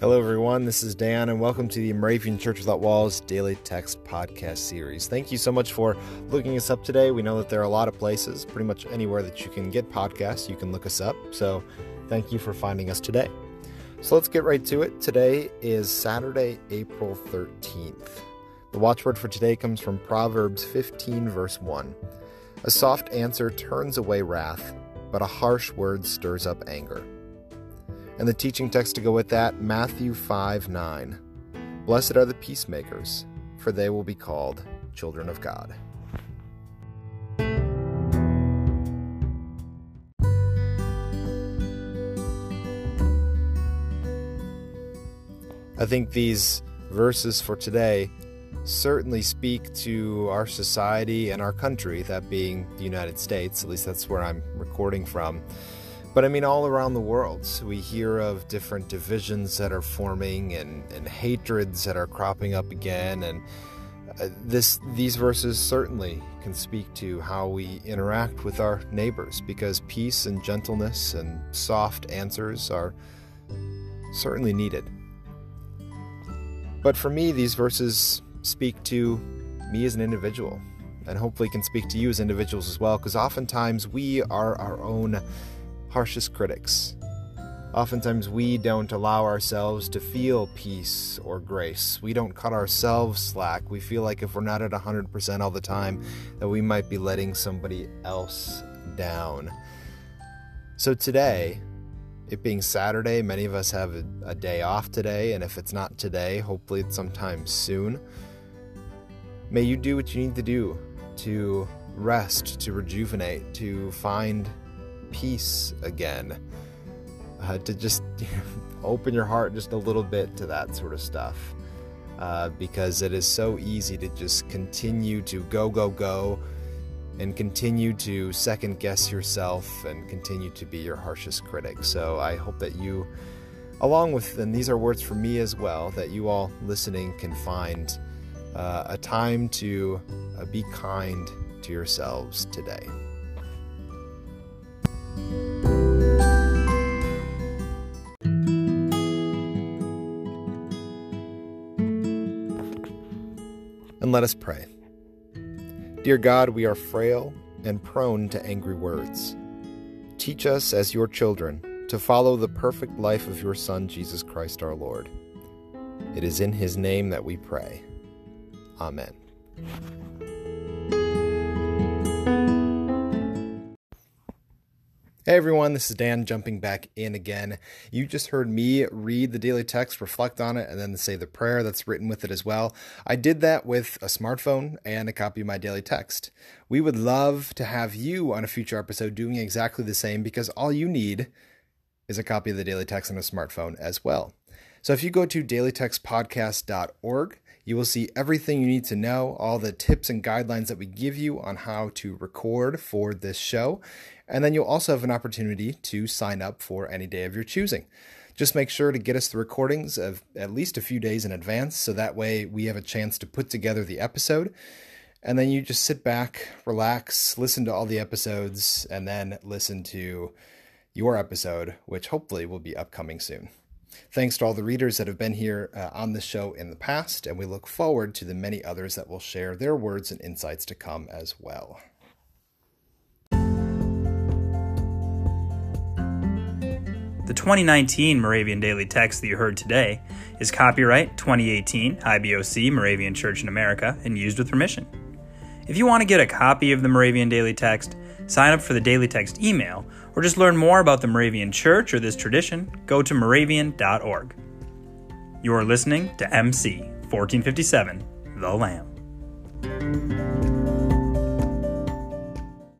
Hello, everyone. This is Dan, and welcome to the Moravian Church Without Walls Daily Text Podcast Series. Thank you so much for looking us up today. We know that there are a lot of places, pretty much anywhere that you can get podcasts, you can look us up. So, thank you for finding us today. So, let's get right to it. Today is Saturday, April 13th. The watchword for today comes from Proverbs 15, verse 1. A soft answer turns away wrath, but a harsh word stirs up anger. And the teaching text to go with that, Matthew 5 9. Blessed are the peacemakers, for they will be called children of God. I think these verses for today certainly speak to our society and our country, that being the United States, at least that's where I'm recording from. But I mean, all around the world, so we hear of different divisions that are forming and, and hatreds that are cropping up again. And uh, this, these verses certainly can speak to how we interact with our neighbors because peace and gentleness and soft answers are certainly needed. But for me, these verses speak to me as an individual and hopefully can speak to you as individuals as well because oftentimes we are our own harshest critics. Oftentimes, we don't allow ourselves to feel peace or grace. We don't cut ourselves slack. We feel like if we're not at 100% all the time, that we might be letting somebody else down. So, today, it being Saturday, many of us have a, a day off today, and if it's not today, hopefully it's sometime soon. May you do what you need to do to rest, to rejuvenate, to find peace again. Uh, to just open your heart just a little bit to that sort of stuff. Uh, because it is so easy to just continue to go, go, go, and continue to second guess yourself and continue to be your harshest critic. So I hope that you, along with, and these are words for me as well, that you all listening can find uh, a time to uh, be kind to yourselves today. And let us pray. Dear God, we are frail and prone to angry words. Teach us, as your children, to follow the perfect life of your Son, Jesus Christ our Lord. It is in his name that we pray. Amen. Hey everyone, this is Dan jumping back in again. You just heard me read the daily text, reflect on it, and then say the prayer that's written with it as well. I did that with a smartphone and a copy of my daily text. We would love to have you on a future episode doing exactly the same because all you need is a copy of the daily text on a smartphone as well. So if you go to dailytextpodcast.org, you will see everything you need to know, all the tips and guidelines that we give you on how to record for this show. And then you'll also have an opportunity to sign up for any day of your choosing. Just make sure to get us the recordings of at least a few days in advance so that way we have a chance to put together the episode. And then you just sit back, relax, listen to all the episodes, and then listen to your episode, which hopefully will be upcoming soon. Thanks to all the readers that have been here uh, on the show in the past, and we look forward to the many others that will share their words and insights to come as well. The 2019 Moravian Daily Text that you heard today is copyright 2018 IBOC Moravian Church in America and used with permission. If you want to get a copy of the Moravian Daily Text, sign up for the Daily Text email, or just learn more about the Moravian Church or this tradition, go to moravian.org. You are listening to MC 1457, The Lamb.